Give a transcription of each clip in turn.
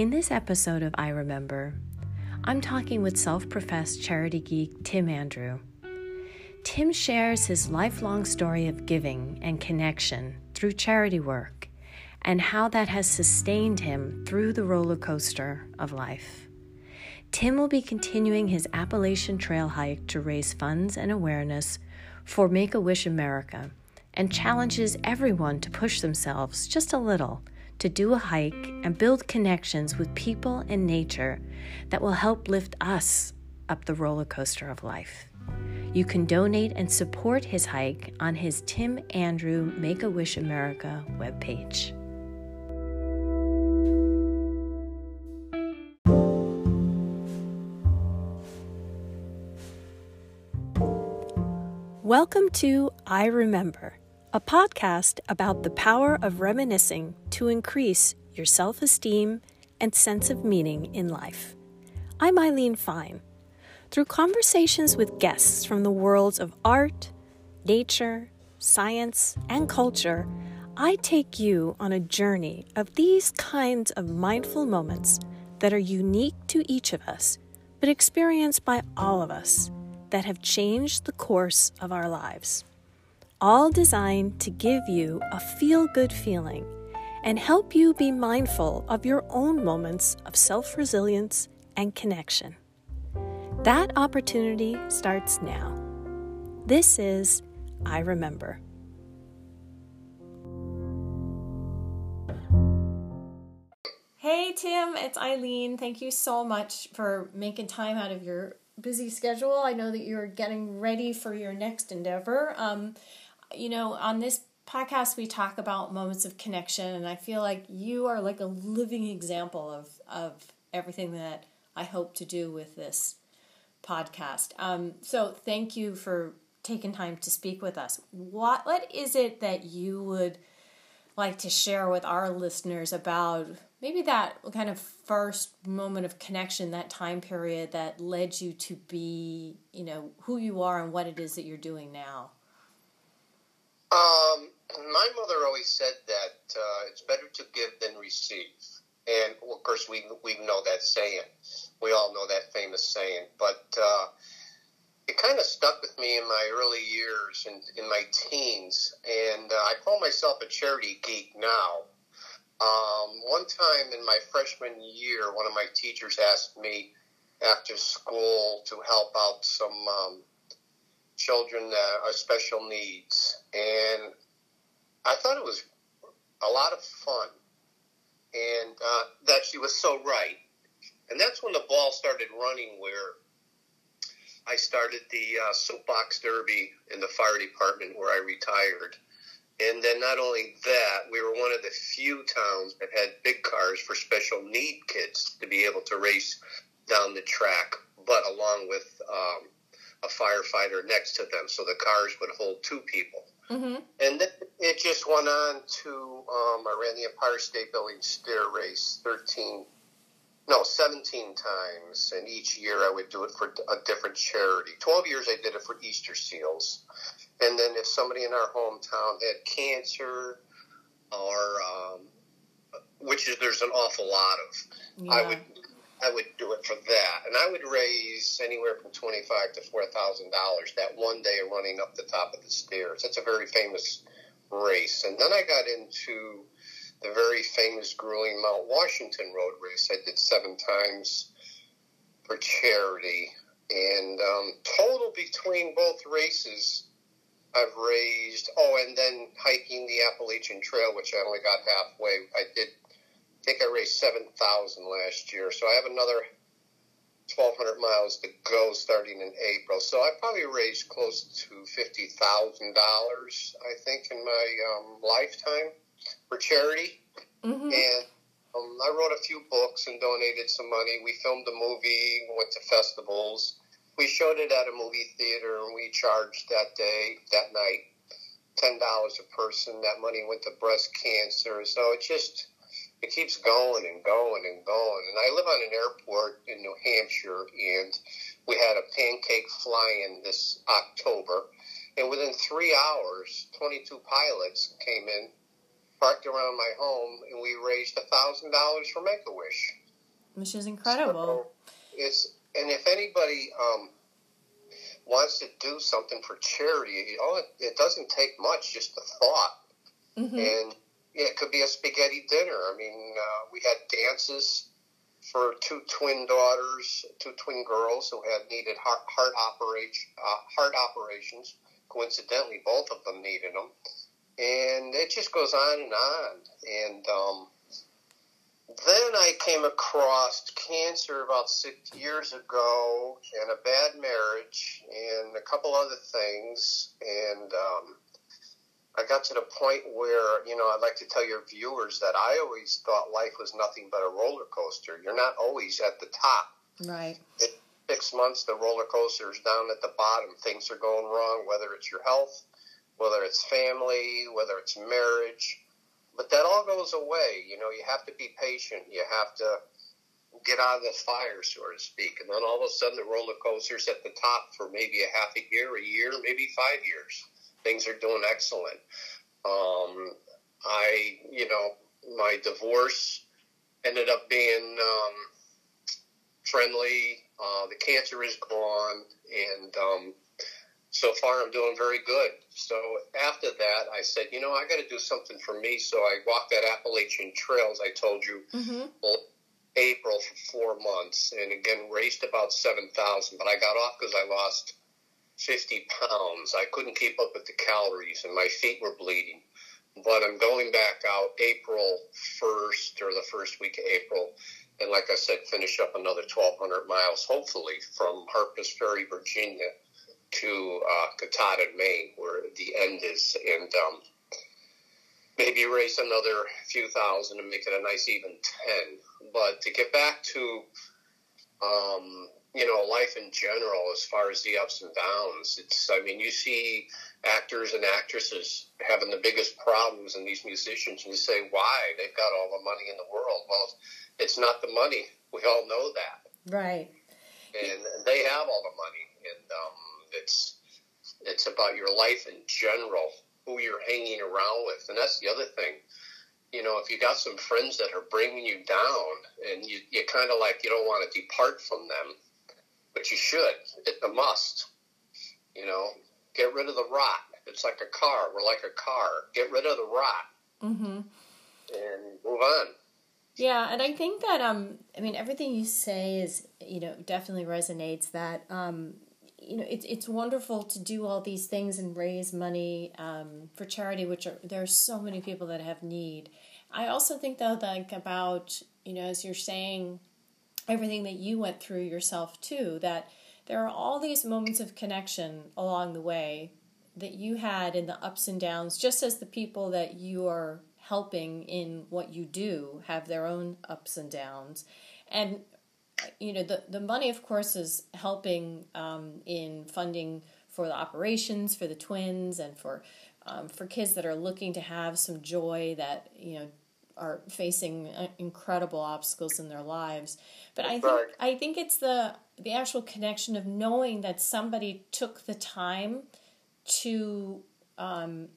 In this episode of I Remember, I'm talking with self professed charity geek Tim Andrew. Tim shares his lifelong story of giving and connection through charity work and how that has sustained him through the roller coaster of life. Tim will be continuing his Appalachian Trail hike to raise funds and awareness for Make a Wish America and challenges everyone to push themselves just a little to do a hike and build connections with people and nature that will help lift us up the roller coaster of life. You can donate and support his hike on his Tim Andrew Make a Wish America webpage. Welcome to I Remember, a podcast about the power of reminiscing to increase your self esteem and sense of meaning in life. I'm Eileen Fine. Through conversations with guests from the worlds of art, nature, science, and culture, I take you on a journey of these kinds of mindful moments that are unique to each of us, but experienced by all of us that have changed the course of our lives. All designed to give you a feel good feeling and help you be mindful of your own moments of self resilience and connection. That opportunity starts now. This is I Remember. Hey Tim, it's Eileen. Thank you so much for making time out of your busy schedule. I know that you're getting ready for your next endeavor. Um, you know, on this podcast, we talk about moments of connection, and I feel like you are like a living example of of everything that I hope to do with this podcast. Um, so, thank you for taking time to speak with us. What what is it that you would like to share with our listeners about maybe that kind of first moment of connection, that time period that led you to be, you know, who you are and what it is that you're doing now? Um, my mother always said that uh, it's better to give than receive. And well, of course, we we know that saying. We all know that famous saying. But uh, it kind of stuck with me in my early years and in my teens. And uh, I call myself a charity geek now. Um, one time in my freshman year, one of my teachers asked me after school to help out some um, children that are special needs, and I thought it was a lot of fun, and uh, that she was so right. And that's when the ball started running, where I started the uh, soapbox derby in the fire department, where I retired and then not only that, we were one of the few towns that had big cars for special need kids to be able to race down the track, but along with um, a firefighter next to them, so the cars would hold two people. Mm-hmm. And then it just went on to um, I ran the Empire State Building stair race thirteen, no seventeen times, and each year I would do it for a different charity. Twelve years I did it for Easter Seals, and then if somebody in our hometown had cancer or um, which is there's an awful lot of, yeah. I would I would do it for that, and I would raise anywhere from twenty five to four thousand dollars that one day running up the top of the stairs. That's a very famous race, and then I got into the very famous grueling Mount Washington Road race. I did seven times for charity, and um, total between both races I've raised. Oh, and then hiking the Appalachian Trail, which I only got halfway. I did. I think I raised seven thousand last year, so I have another twelve hundred miles to go starting in April. So I probably raised close to fifty thousand dollars. I think in my um, lifetime for charity, mm-hmm. and um, I wrote a few books and donated some money. We filmed a movie, went to festivals we showed it at a movie theater and we charged that day, that night, ten dollars a person. That money went to breast cancer. So it just it keeps going and going and going. And I live on an airport in New Hampshire, and we had a pancake fly-in this October. And within three hours, 22 pilots came in, parked around my home, and we raised a thousand dollars for Make a Wish. which is incredible. So it's and if anybody um, wants to do something for charity, all it, it doesn't take much, just a thought, mm-hmm. and it could be a spaghetti dinner. I mean, uh, we had dances for two twin daughters, two twin girls who had needed heart heart operation uh, heart operations. Coincidentally, both of them needed them, and it just goes on and on. And um, then I came across cancer about six years ago, and a bad marriage, and a couple other things, and um, I got to the point where, you know, I'd like to tell your viewers that I always thought life was nothing but a roller coaster. You're not always at the top. Right. It, six months, the roller coaster is down at the bottom. Things are going wrong, whether it's your health, whether it's family, whether it's marriage. But that all goes away. You know, you have to be patient. You have to get out of the fire, so to speak. And then all of a sudden, the roller coaster's at the top for maybe a half a year, a year, maybe five years things are doing excellent. Um, I, you know, my divorce ended up being um, friendly. Uh, the cancer is gone, and um, so far I'm doing very good. So after that, I said, you know, I got to do something for me. So I walked that Appalachian Trails I told you. Mm-hmm. April for four months, and again raced about seven thousand. But I got off because I lost 50 pounds. I couldn't keep up with the calories and my feet were bleeding. But I'm going back out April 1st or the first week of April. And like I said, finish up another 1,200 miles, hopefully, from Harpers Ferry, Virginia to uh, Katahdin, Maine, where the end is. And um, maybe race another few thousand and make it a nice even 10. But to get back to um, you know, life in general, as far as the ups and downs. It's, I mean, you see actors and actresses having the biggest problems, and these musicians, and you say, why? They've got all the money in the world. Well, it's not the money. We all know that. Right. And they have all the money, and um, it's it's about your life in general, who you're hanging around with, and that's the other thing you know, if you got some friends that are bringing you down and you, you kind of like, you don't want to depart from them, but you should. It's a must. You know, get rid of the rot. It's like a car. We're like a car. Get rid of the rot. Mm-hmm. And move on. Yeah, and I think that um, I mean, everything you say is you know definitely resonates. That um, you know, it's it's wonderful to do all these things and raise money um, for charity, which are there are so many people that have need. I also think though, like about you know, as you're saying, everything that you went through yourself too that there are all these moments of connection along the way that you had in the ups and downs just as the people that you are helping in what you do have their own ups and downs. And you know the, the money of course is helping um, in funding for the operations for the twins and for um, for kids that are looking to have some joy that you know are facing uh, incredible obstacles in their lives. But I think I think it's the the actual connection of knowing that somebody took the time to um,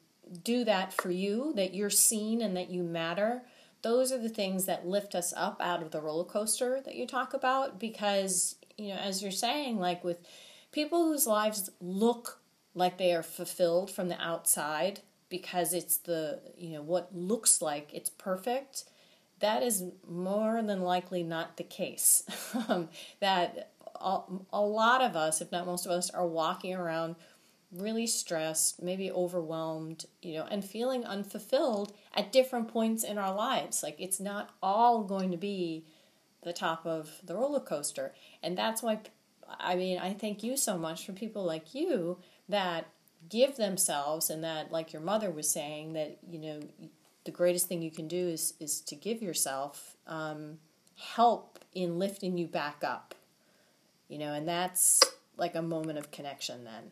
do that for you, that you're seen and that you matter. Those are the things that lift us up out of the roller coaster that you talk about. Because you know, as you're saying, like with people whose lives look like they are fulfilled from the outside because it's the you know what looks like it's perfect that is more than likely not the case. Um, that a, a lot of us if not most of us are walking around really stressed maybe overwhelmed you know and feeling unfulfilled at different points in our lives. Like it's not all going to be the top of the roller coaster. And that's why i mean i thank you so much for people like you that give themselves and that like your mother was saying that you know the greatest thing you can do is is to give yourself um, help in lifting you back up you know and that's like a moment of connection then.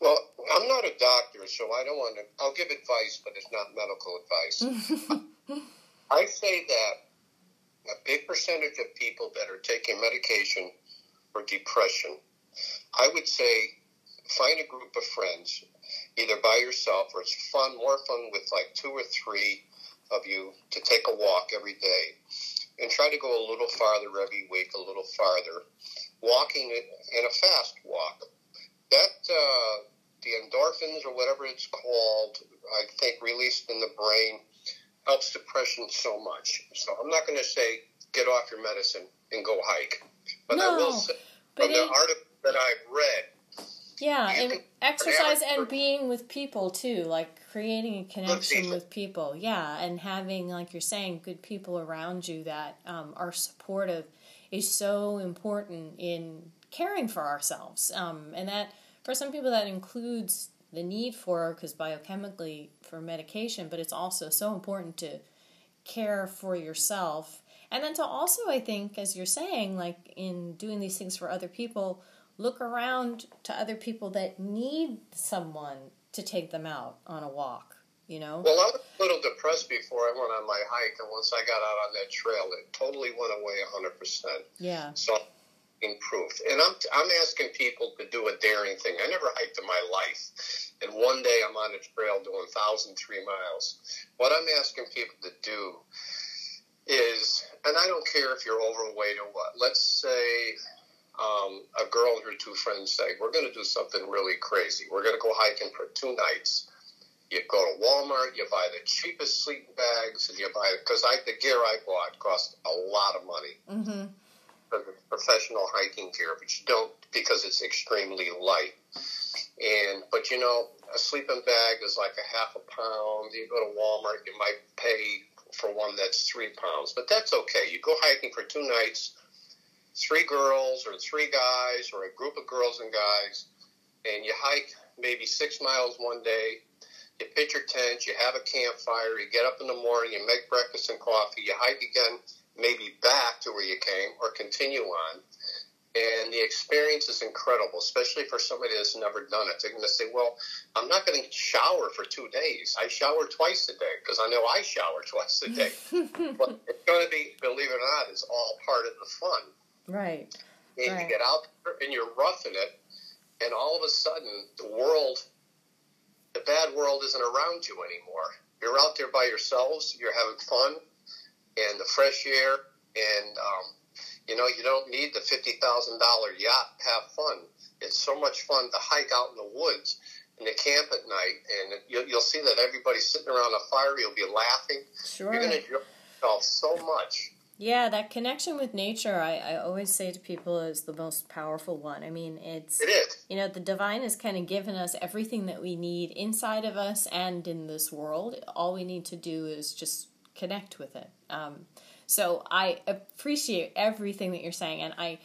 Well i'm not a doctor so i don't want to i'll give advice but it's not medical advice. I say that a big percentage of people that are taking medication for depression i would say find a group of friends, either by yourself or it's fun, more fun with like two or three of you to take a walk every day. and try to go a little farther every week, a little farther. Walking in a fast walk. That uh, the endorphins or whatever it's called, I think released in the brain helps depression so much. So I'm not going to say get off your medicine and go hike, but no, I will say from the article that I've read yeah, and exercise and being with people too, like creating a connection with people. Yeah, and having, like you're saying, good people around you that um, are supportive is so important in caring for ourselves. Um, and that, for some people, that includes the need for, because biochemically, for medication, but it's also so important to care for yourself. And then to also, I think, as you're saying, like in doing these things for other people, look around to other people that need someone to take them out on a walk you know? Well i was a little depressed before i went on my hike and once i got out on that trail it totally went away 100% yeah. So improved. And i'm i'm asking people to do a daring thing. I never hiked in my life and one day i'm on a trail doing 1003 miles. What i'm asking people to do is and i don't care if you're overweight or what let's say um, a girl and her two friends say, We're going to do something really crazy. We're going to go hiking for two nights. You go to Walmart, you buy the cheapest sleeping bags, and you buy because I the gear I bought cost a lot of money. Mm-hmm. Professional hiking gear, but you don't because it's extremely light. And but you know, a sleeping bag is like a half a pound. You go to Walmart, you might pay for one that's three pounds, but that's okay. You go hiking for two nights three girls or three guys or a group of girls and guys, and you hike maybe six miles one day. You pitch your tent, you have a campfire, you get up in the morning, you make breakfast and coffee, you hike again, maybe back to where you came or continue on. And the experience is incredible, especially for somebody that's never done it. They're going to say, Well, I'm not going to shower for two days. I shower twice a day because I know I shower twice a day. but it's going to be, believe it or not, it's all part of the fun. Right. And right. you get out there and you're roughing it, and all of a sudden, the world, the bad world isn't around you anymore. You're out there by yourselves, you're having fun, and the fresh air, and, um, you know, you don't need the $50,000 yacht to have fun. It's so much fun to hike out in the woods and to camp at night, and you'll, you'll see that everybody's sitting around a fire. You'll be laughing. Sure. You're going to enjoy yourself so much. Yeah, that connection with nature, I, I always say to people, is the most powerful one. I mean, it's, it is. you know, the divine has kind of given us everything that we need inside of us and in this world. All we need to do is just connect with it. Um, so I appreciate everything that you're saying, and I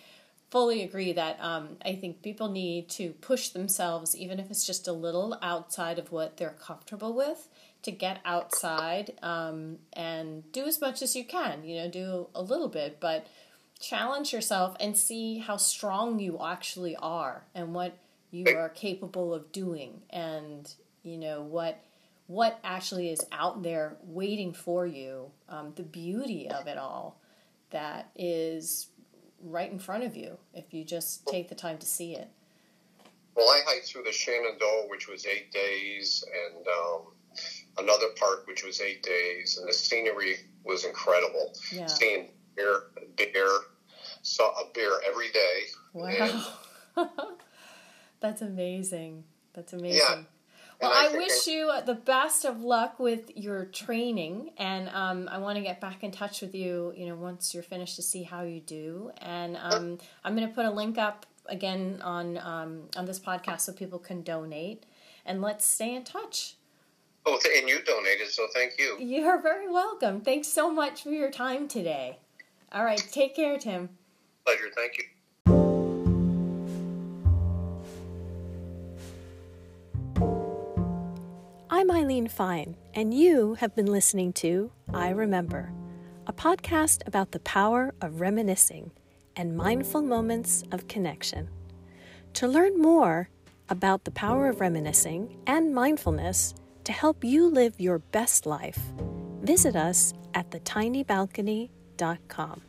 fully agree that um, I think people need to push themselves, even if it's just a little outside of what they're comfortable with to get outside um, and do as much as you can. You know, do a little bit, but challenge yourself and see how strong you actually are and what you are capable of doing, and you know what what actually is out there waiting for you. Um, the beauty of it all that is right in front of you if you just take the time to see it. Well, I hiked through the Shenandoah, which was eight days, and um, another park which was eight days, and the scenery was incredible. Yeah. Seeing bear, bear, saw a bear every day. Wow, that's amazing. That's amazing. Yeah. Well, I, I wish you the best of luck with your training, and um, I want to get back in touch with you. You know, once you're finished, to see how you do. And um, I'm going to put a link up again on um, on this podcast so people can donate. And let's stay in touch. Oh, and you donated, so thank you. You're very welcome. Thanks so much for your time today. All right, take care, Tim. Pleasure. Thank you. I'm Eileen Fine, and you have been listening to I Remember, a podcast about the power of reminiscing and mindful moments of connection. To learn more about the power of reminiscing and mindfulness, to help you live your best life, visit us at thetinybalcony.com.